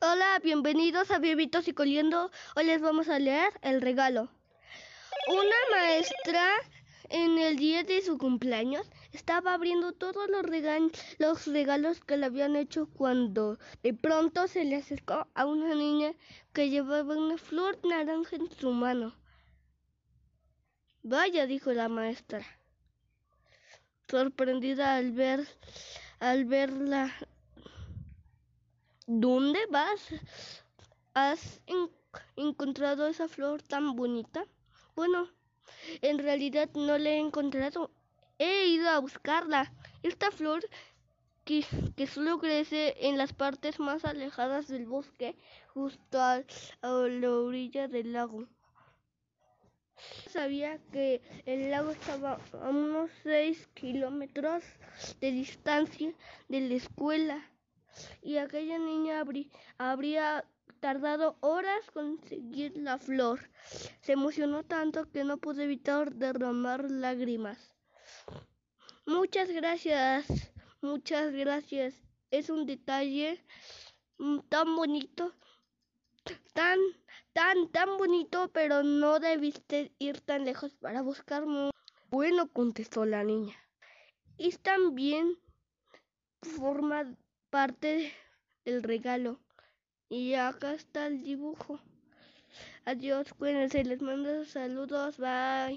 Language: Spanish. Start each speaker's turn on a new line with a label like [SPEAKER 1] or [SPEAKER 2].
[SPEAKER 1] Hola, bienvenidos a Bebitos y Coliendo. Hoy les vamos a leer el regalo. Una maestra en el día de su cumpleaños estaba abriendo todos los, los regalos que le habían hecho cuando de pronto se le acercó a una niña que llevaba una flor naranja en su mano. Vaya, dijo la maestra, sorprendida al ver al verla ¿Dónde vas? ¿Has encontrado esa flor tan bonita? Bueno, en realidad no la he encontrado. He ido a buscarla. Esta flor que, solo crece en las partes más alejadas del bosque, justo a, a la orilla del lago. Sabía que el lago estaba a unos 6 kilómetros de distancia de la escuela y aquella niña habría tardado horas conseguir la flor. Se emocionó tanto que no pudo evitar derramar lágrimas. Muchas gracias, muchas gracias. Es un detalle tan bonito, tan, tan, tan bonito, pero no debiste ir tan lejos para buscarme. Bueno, contestó la niña. Es también forma parte del regalo. Y acá está el dibujo. Adiós, cuídense, les mando saludos, bye.